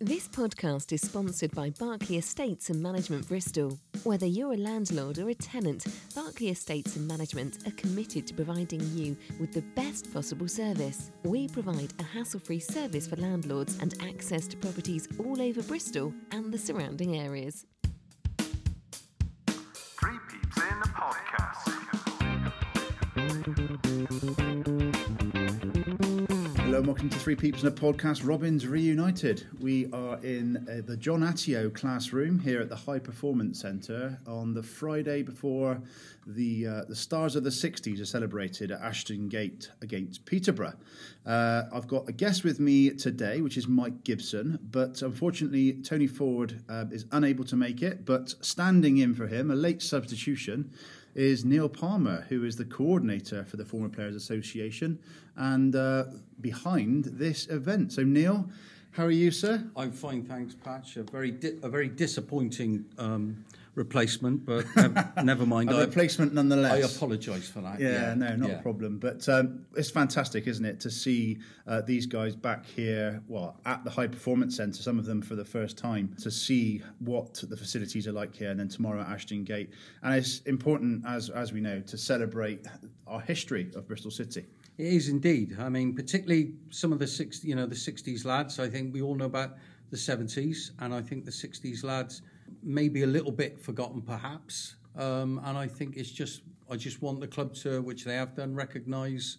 This podcast is sponsored by Barclay Estates and Management Bristol. Whether you're a landlord or a tenant, Barclay Estates and Management are committed to providing you with the best possible service. We provide a hassle free service for landlords and access to properties all over Bristol and the surrounding areas. Three Peeps in a Podcast. Hello and welcome to Three Peeps in a Podcast. Robins Reunited. We are in uh, the John Atyeo classroom here at the High Performance Centre on the Friday before the uh, the Stars of the 60s are celebrated at Ashton Gate against Peterborough. Uh, I've got a guest with me today, which is Mike Gibson, but unfortunately Tony Ford uh, is unable to make it. But standing in for him, a late substitution, is Neil Palmer, who is the coordinator for the Former Players Association and uh, behind this event. So, Neil, how are you, sir? I'm fine, thanks, Patch. A very di- a very disappointing um, replacement, but never, never mind. A I- replacement nonetheless. I apologise for that. Yeah, no, not yeah. a problem. But um, it's fantastic, isn't it, to see uh, these guys back here, well, at the High Performance Centre, some of them for the first time, to see what the facilities are like here, and then tomorrow at Ashton Gate. And it's important, as as we know, to celebrate our history of Bristol City. It is indeed. I mean, particularly some of the six, you know, the '60s lads. I think we all know about the '70s, and I think the '60s lads maybe a little bit forgotten, perhaps. Um, and I think it's just, I just want the club to, which they have done, recognise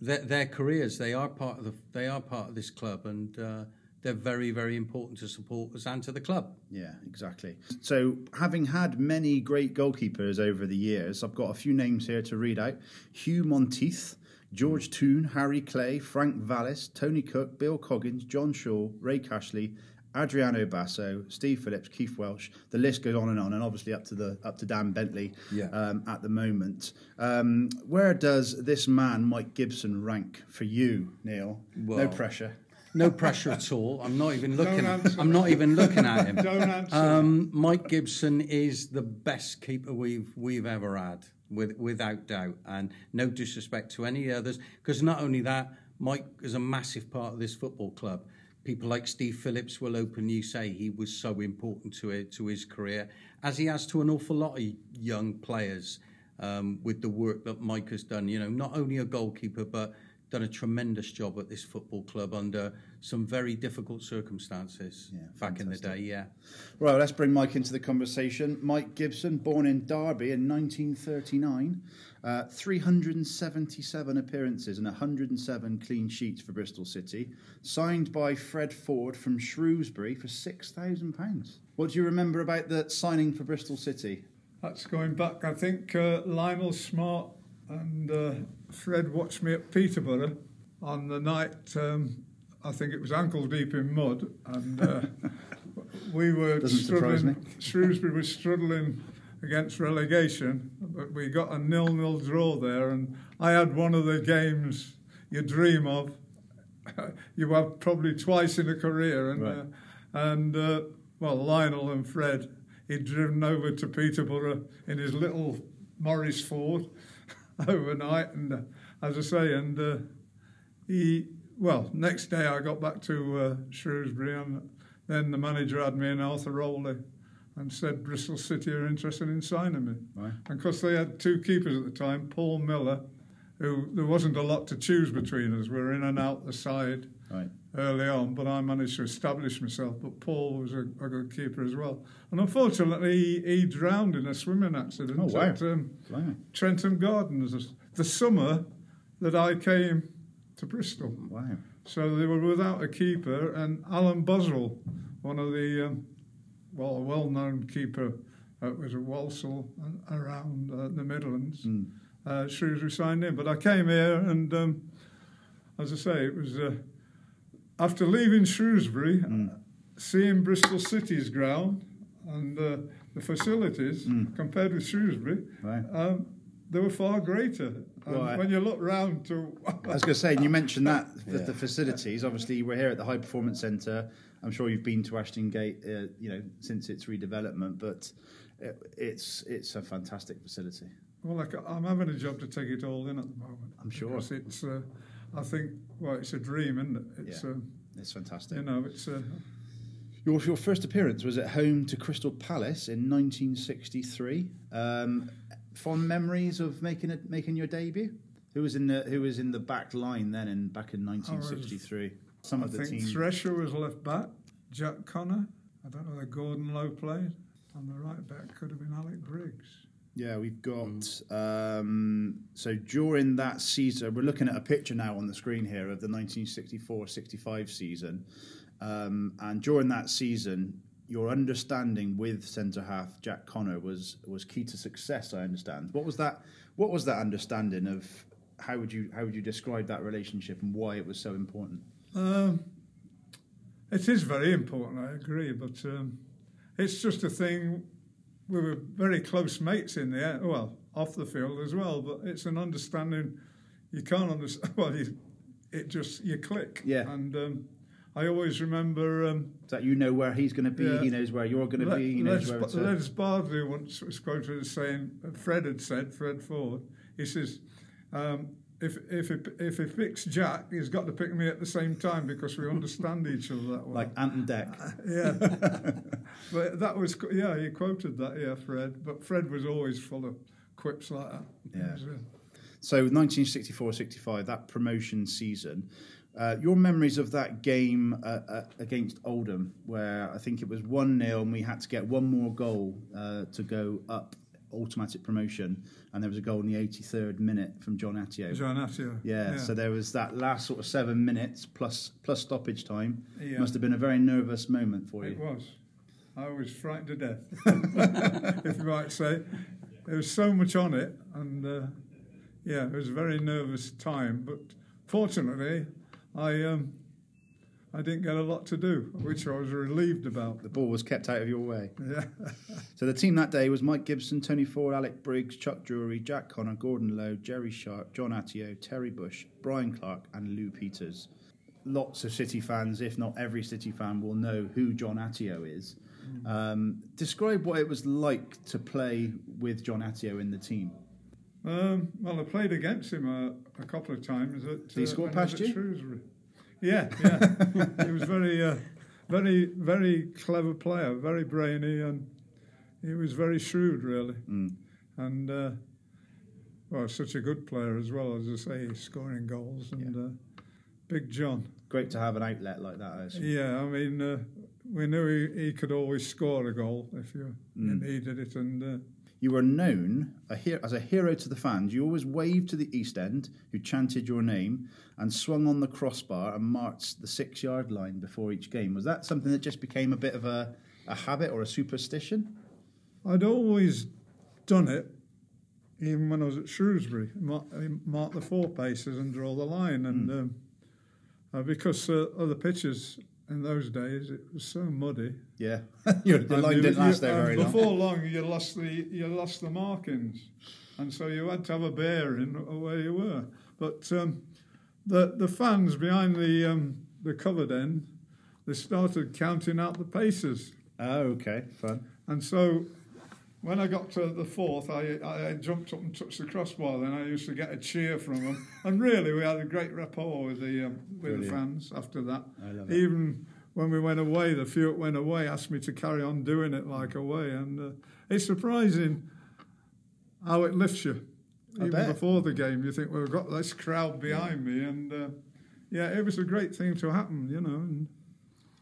their, their careers. They are part of the, they are part of this club, and uh, they're very, very important to supporters and to the club. Yeah, exactly. So, having had many great goalkeepers over the years, I've got a few names here to read out Hugh Monteith, George Toon, Harry Clay, Frank Vallis, Tony Cook, Bill Coggins, John Shaw, Ray Cashley. Adriano Basso, Steve Phillips, Keith Welsh. The list goes on and on, and obviously up to the up to Dan Bentley Yeah. um, at the moment. Um, where does this man, Mike Gibson, rank for you, Neil? no pressure. No pressure at all. I'm not even looking. I'm not even looking at him. Don't answer. Um, Mike Gibson is the best keeper we've we've ever had, with, without doubt, and no disrespect to any others. Because not only that, Mike is a massive part of this football club. People like Steve Phillips will openly say he was so important to it, to his career, as he has to an awful lot of young players. Um, with the work that Mike has done, you know, not only a goalkeeper but done a tremendous job at this football club under some very difficult circumstances Yeah, back in the day. Yeah. Right, let's bring Mike into the conversation. Mike Gibson, born in Derby in 1939, uh, 377 appearances and 107 clean sheets for Bristol City, signed by Fred Ford from Shrewsbury for £6,000. What do you remember about the signing for Bristol City? That's going back. I think uh, Lionel Smart and uh, Fred watched me at Peterborough on the night. Um, I think it was ankle deep in mud, and uh, we were Doesn't struggling. Shrewsbury was struggling against relegation, but we got a nil-nil draw there, and I had one of the games you dream of. you have probably twice in a career, and Right. uh, and uh, well, Lionel and Fred, he'd driven over to Peterborough in his little Morris Ford overnight, and uh, as I say, and uh, he well, next day I got back to uh, Shrewsbury, and then the manager had me in Arthur Rowley. And said Bristol City are interested in signing me. Right. And because they had two keepers at the time, Paul Miller, who there wasn't a lot to choose between us. We were in and out the side Right. Early on, but I managed to establish myself. But Paul was a, a good keeper as well. And unfortunately, he, he drowned in a swimming accident Oh, wow. at um. Trentham Gardens the summer that I came to Bristol. Wow. So they were without a keeper, and Alan Boswell, one of the um, well, a well-known keeper, uh, was at Walsall and around uh, the Midlands. Uh, Shrewsbury signed in, but I came here, and um, as I say, it was uh, after leaving Shrewsbury, uh, seeing Bristol City's ground and uh, the facilities compared with Shrewsbury. Right. Um, they were far greater. Right. when you look round to I was going to say, and you mentioned that the, the facilities. Obviously, we're here at the High Performance Centre. I'm sure you've been to Ashton Gate, uh, you know, since its redevelopment, but it, it's it's a fantastic facility. Well, like, I'm having a job to take it all in at the moment. I'm sure. It's, uh, I think, well, it's a dream, isn't it? It's, Yeah. um, It's fantastic. you know, it's, uh, Your, your first appearance was at home to Crystal Palace in 1963. Um, fond memories of making a, making your debut. Who was in the Who was in the back line then? In back in 1963. Some I of the think team. Thresher was left back. Jack Connor. I don't know whether Gordon Low played. On the right back could have been Alec Briggs. Yeah, we've got. Um, so during that season, we're looking at a picture now on the screen here of the 1964 65 season. Um, and during that season, your understanding with centre half Jack Connor was was key to success. I understand. What was that? What was that understanding of? How would you how would you describe that relationship and why it was so important? Um, it is very important, I agree, but um, it's just a thing. We were very close mates in the air, well, off the field as well, but it's an understanding you can't understand. Well, you, it just, you click. Yeah. And um, I always remember. Um, That you know where he's going to be, Yeah. he knows where you're going to be, he knows Les, where it's. Les Bardley once was quoted as saying, Fred had said, Fred Ford, he says, um, if, if, he, if he picks Jack, he's got to pick me at the same time because we understand each other that way. like Ant and Dec. Yeah, but that was yeah. He quoted that, yeah, Fred. But Fred was always full of quips like that. Yeah. So 1964-65, that promotion season. Uh, your memories of that game uh, uh, against Oldham, where I think it was one 0 and we had to get one more goal uh, to go up automatic promotion, and there was a goal in the 83rd minute from John Atyeo. John Atyeo. Yeah, so there was that last sort of seven minutes plus plus stoppage time. Yeah. Must have been a very nervous moment for you. It was. I was frightened to death, if you might say. There was so much on it, and uh, yeah, it was a very nervous time. But fortunately, I um, I didn't get a lot to do, which I was relieved about. The ball was kept out of your way. Yeah, So the team that day was Mike Gibson, Tony Ford, Alec Briggs, Chuck Drury, Jack Connor, Gordon Low, Jerry Sharp, John Atyeo, Terry Bush, Brian Clark, and Lou Peters. Lots of City fans, if not every City fan, will know who John Atyeo is. Um, describe what it was like to play with John Atyeo in the team. Um, well, I played against him a, a couple of times. At, Did he score I was past you? Shrewsbury. Yeah, yeah. he was very, uh, very, very clever player, very brainy, and he was very shrewd, really. Mm. And uh, well, such a good player as well, as I say, scoring goals. And uh, Big John. Great to have an outlet like that. I. Yeah, I mean, uh, we knew he, he could always score a goal if you, you Mm. needed it, and. You were known a as a hero to the fans. You always waved to the East End, who chanted your name, and swung on the crossbar and marched the six yard line before each game. Was that something that just became a bit of a, a habit or a superstition? I'd always done it, even when I was at Shrewsbury, mark, mark the four paces and draw the line. And um, uh, because uh, other pitches in those days, it was so muddy. Yeah, Your, the line you- didn't last there very long. Before long, you lost the you lost the markings, and so you had to have a bearing of where you were. But um, the the fans behind the um, the covered end, they started counting out the paces. Oh, okay, fun. And so when I got to the fourth, I, I, jumped up and touched the crossbar. Then I used to get a cheer from them. And really, we had a great rapport with the, um, with the fans after that. I love it. Even when we went away, the few that went away asked me to carry on doing it like away. And uh, it's surprising how it lifts you. I Even bet. before the game, you think, well, I've got this crowd behind me. And uh, yeah, it was a great thing to happen, you know. And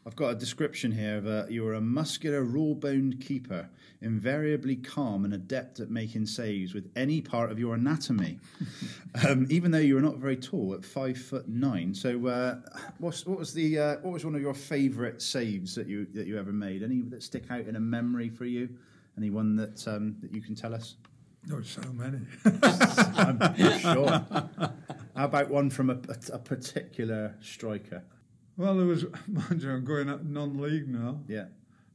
I've got a description here of a, you were a muscular, raw-boned keeper, invariably calm and adept at making saves with any part of your anatomy. um, even though you were not very tall, at five foot nine. So, uh, what's, what was the uh, what was one of your favourite saves that you that you ever made? Any that stick out in a memory for you? Any one that um, that you can tell us? were so many. I'm sure. How about one from a, a, a particular striker? Well, there was, mind you, I'm going at non-league now, Yeah.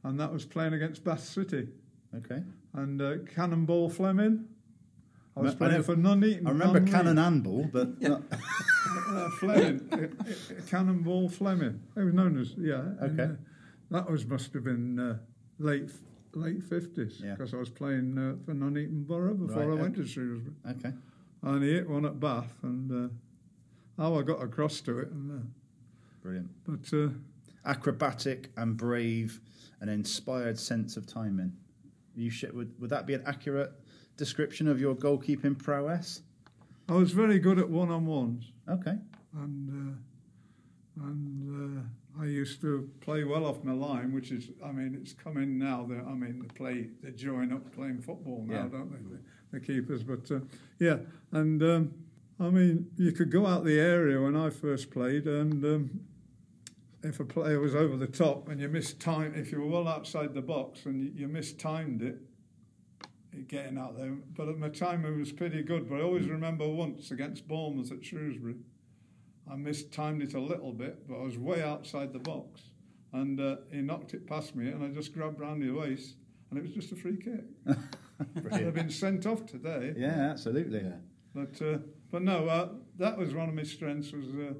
and that was playing against Bath City Okay. and uh, Cannonball Fleming. I was I playing know- for Nuneaton. I remember non-league. Cannon Anball, but not, Uh, Fleming, uh, uh, Cannonball Fleming. It was known as yeah. and, Okay. uh, that was must have been uh, late late fifties Yeah. because I was playing uh, for Nuneaton Borough before Right, I went to Shrewsbury, okay. and he hit one at Bath, and uh, how I got across to it, and uh, Brilliant. but. Uh, acrobatic and brave, an inspired sense of timing. You sh- would would that be an accurate description of your goalkeeping prowess? I was very good at one on ones, Okay. and uh, and uh, I used to play well off my line, which is, I mean, it's coming now. That I mean, they play, they join up playing football now, Yeah. don't they? The, the keepers, but uh, yeah, and um, I mean, you could go out the area when I first played, and um, if a player was over the top and you missed time, if you were well outside the box and you, you mistimed it, getting out there. But at my timing was pretty good. But I always remember once against Bournemouth at Shrewsbury, I mistimed it a little bit, but I was way outside the box, and uh, he knocked it past me, and I just grabbed round his waist, and it was just a free kick. They've been sent off today. Yeah, absolutely. But uh, but no, uh, that was one of my strengths was uh,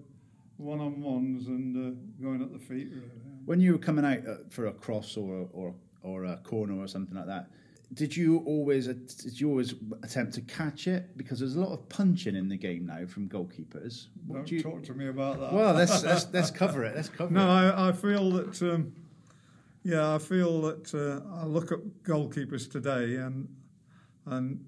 one on ones and uh, going at the feet. Really. When you were coming out uh, for a cross or or or a corner or something like that, did you always did you always attempt to catch it? Because there's a lot of punching in the game now from goalkeepers. What Don't do you- talk to me about that. well, let's, let's let's cover it. Let's cover no, it. I, I feel that. Um, yeah, I feel that uh, I look at goalkeepers today, and and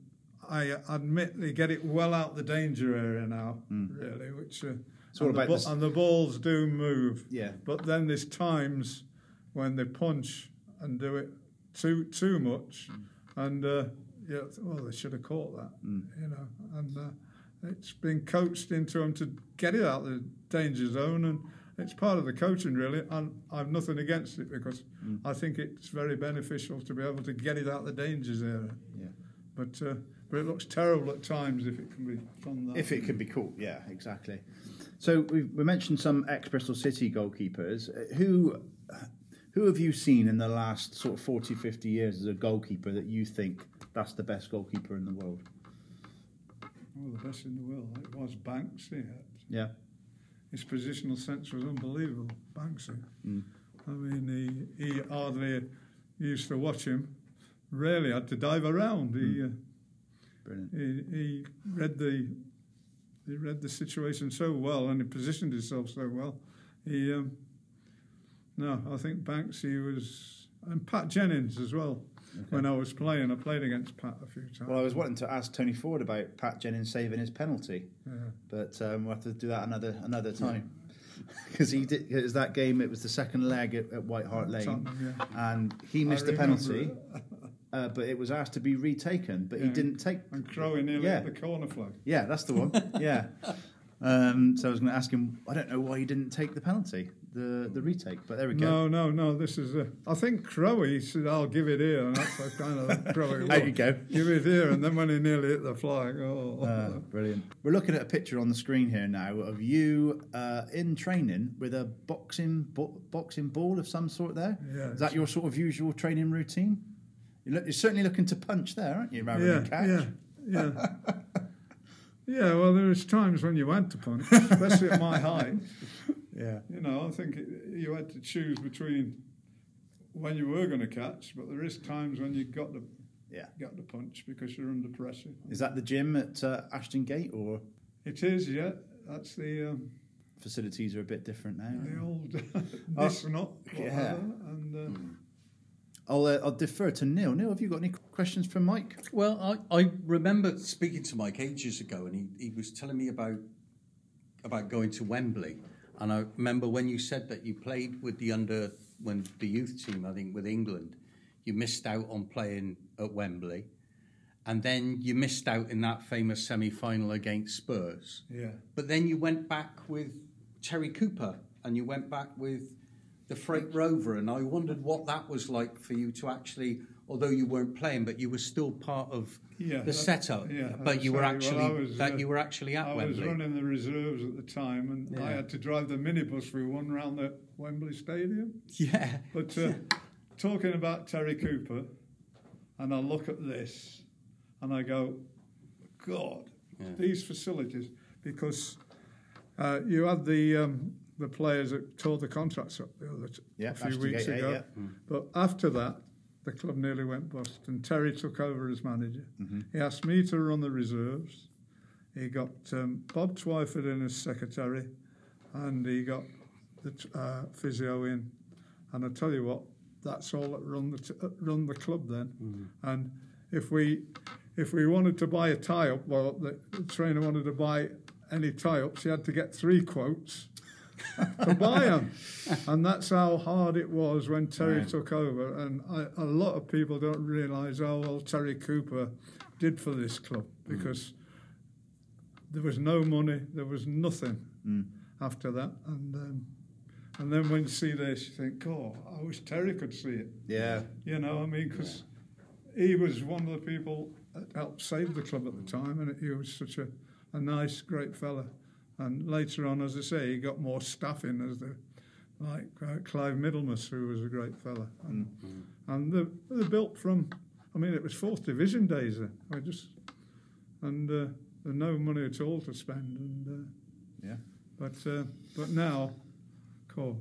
I admit they get it well out the danger area now, really. Which uh, It's all and, the about this- and the balls do move. Yeah. But then there's times when they punch and do it too too much, and uh, yeah, well they should have caught that, you know, and uh, it's been coached into them to get it out of the danger zone, and it's part of the coaching really. And I've nothing against it because I think it's very beneficial to be able to get it out of the danger zone. Yeah. But uh, but it looks terrible at times if it can be done that. If it can be caught, yeah, exactly. So we we mentioned some ex Bristol City goalkeepers. Uh, Who who have you seen in the last sort of 40, 50 years as a goalkeeper that you think that's the best goalkeeper in the world? Well, the best in the world. It was Banksy. Yeah. His positional sense was unbelievable, Banksy. Mm. I mean, he, he hardly used to watch him. Rarely had to dive around. He, uh, Brilliant. he he read the he read the situation so well and he positioned himself so well. He um, no, I think Banksy was and Pat Jennings as well. When I was playing, I played against Pat a few times. Well, I was wanting to ask Tony Ford about Pat Jennings saving his penalty, yeah. but um, we'll have to do that another another time. Because he did, it was that game. It was the second leg at, at White Hart Lane, Tottenham, yeah. and he I missed the penalty, it. Uh, but it was asked to be retaken, but he didn't take. And Crowe nearly Yeah. hit the corner flag. Yeah, that's the one. yeah. Um, so I was going to ask him. I don't know why he didn't take the penalty, the the retake, but there we go. No, no, no. This is. A, I think Crowe said, "I'll give it here," and that's kind of Crowe. There you go. Give it here, and then when he nearly hit the flag, oh, Ah, brilliant. We're looking at a picture on the screen here now of you uh, in training with a boxing bo- boxing ball of some sort. There Yeah, is that your sort of usual training routine? You're certainly looking to punch there, aren't you, rather yeah, than catch? yeah, yeah. yeah, well, there's times when you want to punch, especially at my height. yeah. You know, I think it, you had to choose between when you were going to catch, but there is times when you got to Yeah. got to punch because you're under pressure. Is that the gym at uh, Ashton Gate, or It is, yeah. That's the um, facilities are a bit different now? the old Oh, this not yeah. and. Uh, I'll uh, I'll defer to Neil. Neil, have you got any questions for Mike? Well, I, I remember speaking to Mike ages ago, and he, he was telling me about about going to Wembley. And I remember when you said that you played with the under when the youth team, I think with England, you missed out on playing at Wembley, and then you missed out in that famous semi final against Spurs. yeah. But then you went back with Terry Cooper, and you went back with the Freight Rover, and I wondered what that was like for you to actually, although you weren't playing, but you were still part of Yeah, the that- setup. yeah, but you were actually well, was, that uh, you were actually at I was running the reserves at the time, and I had to drive the minibus we won round the Wembley Stadium. Yeah, But uh, talking about Terry Cooper, and I look at this, and I go, God, Yeah. these facilities, because uh, you had the um, the players that tore the contracts up the other t- Yeah, a few weeks Gate, yeah, ago. yeah. But after that, the club nearly went bust, and Terry took over as manager. Mm-hmm. He asked me to run the reserves. He got um, Bob Twyford in as secretary, and he got the t- uh, physio in, and I tell you what, that's all that run the t- uh, run the club then. And if we if we wanted to buy a tie up, well, the, the trainer wanted to buy any tie ups, he had to get three quotes to buy them, and that's how hard it was when Terry Right. took over. And I, a lot of people don't realise how well Terry Cooper did for this club because there was no money, there was nothing after that, and um, and then when you see this, you think, oh, I wish Terry could see it. Yeah. You know, I mean, because he was one of the people that helped save the club at the time, and he was such a, a nice, great fella. And later on, as I say, he got more staff in as the like uh, Clive Middlemass, who was a great fella, and, and they they built from. I mean, it was fourth division days then. I just and uh, there no money at all to spend, and uh, Yeah. but uh, but now, cool.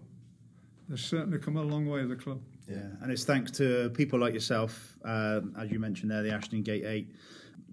They've certainly come a long way, the club. Yeah, and it's thanks to people like yourself, um, as you mentioned there, the Ashton Gate Eight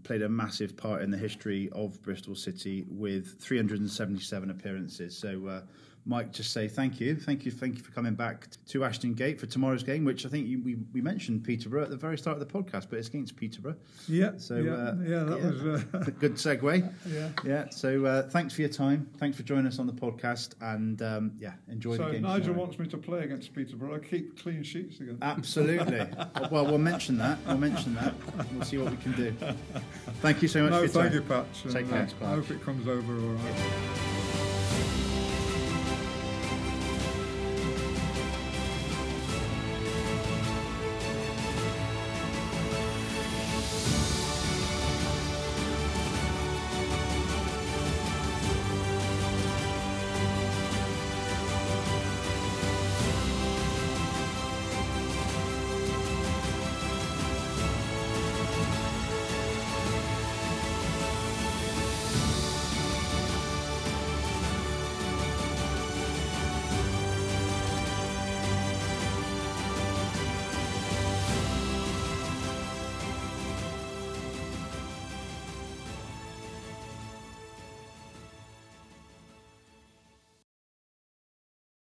played a massive part in the history of Bristol City with 377 appearances. So, uh, Mike, just say thank you, thank you, thank you for coming back to Ashton Gate for tomorrow's game, which I think you, we we mentioned Peterborough at the very start of the podcast, but it's against Peterborough. Yeah, So, yeah, uh, yeah, that yeah. was. Uh, Good segue. Yeah. Yeah. So uh, thanks for your time. Thanks for joining us on the podcast, and um, yeah, enjoy so the game. Nigel tomorrow. wants me to play against Peterborough. I keep clean sheets again. Absolutely. well, we'll mention that. We'll mention that. We'll see what we can do. Thank you so much no, for your time. thank you, Patch. Take care. uh, I hope it comes over all right.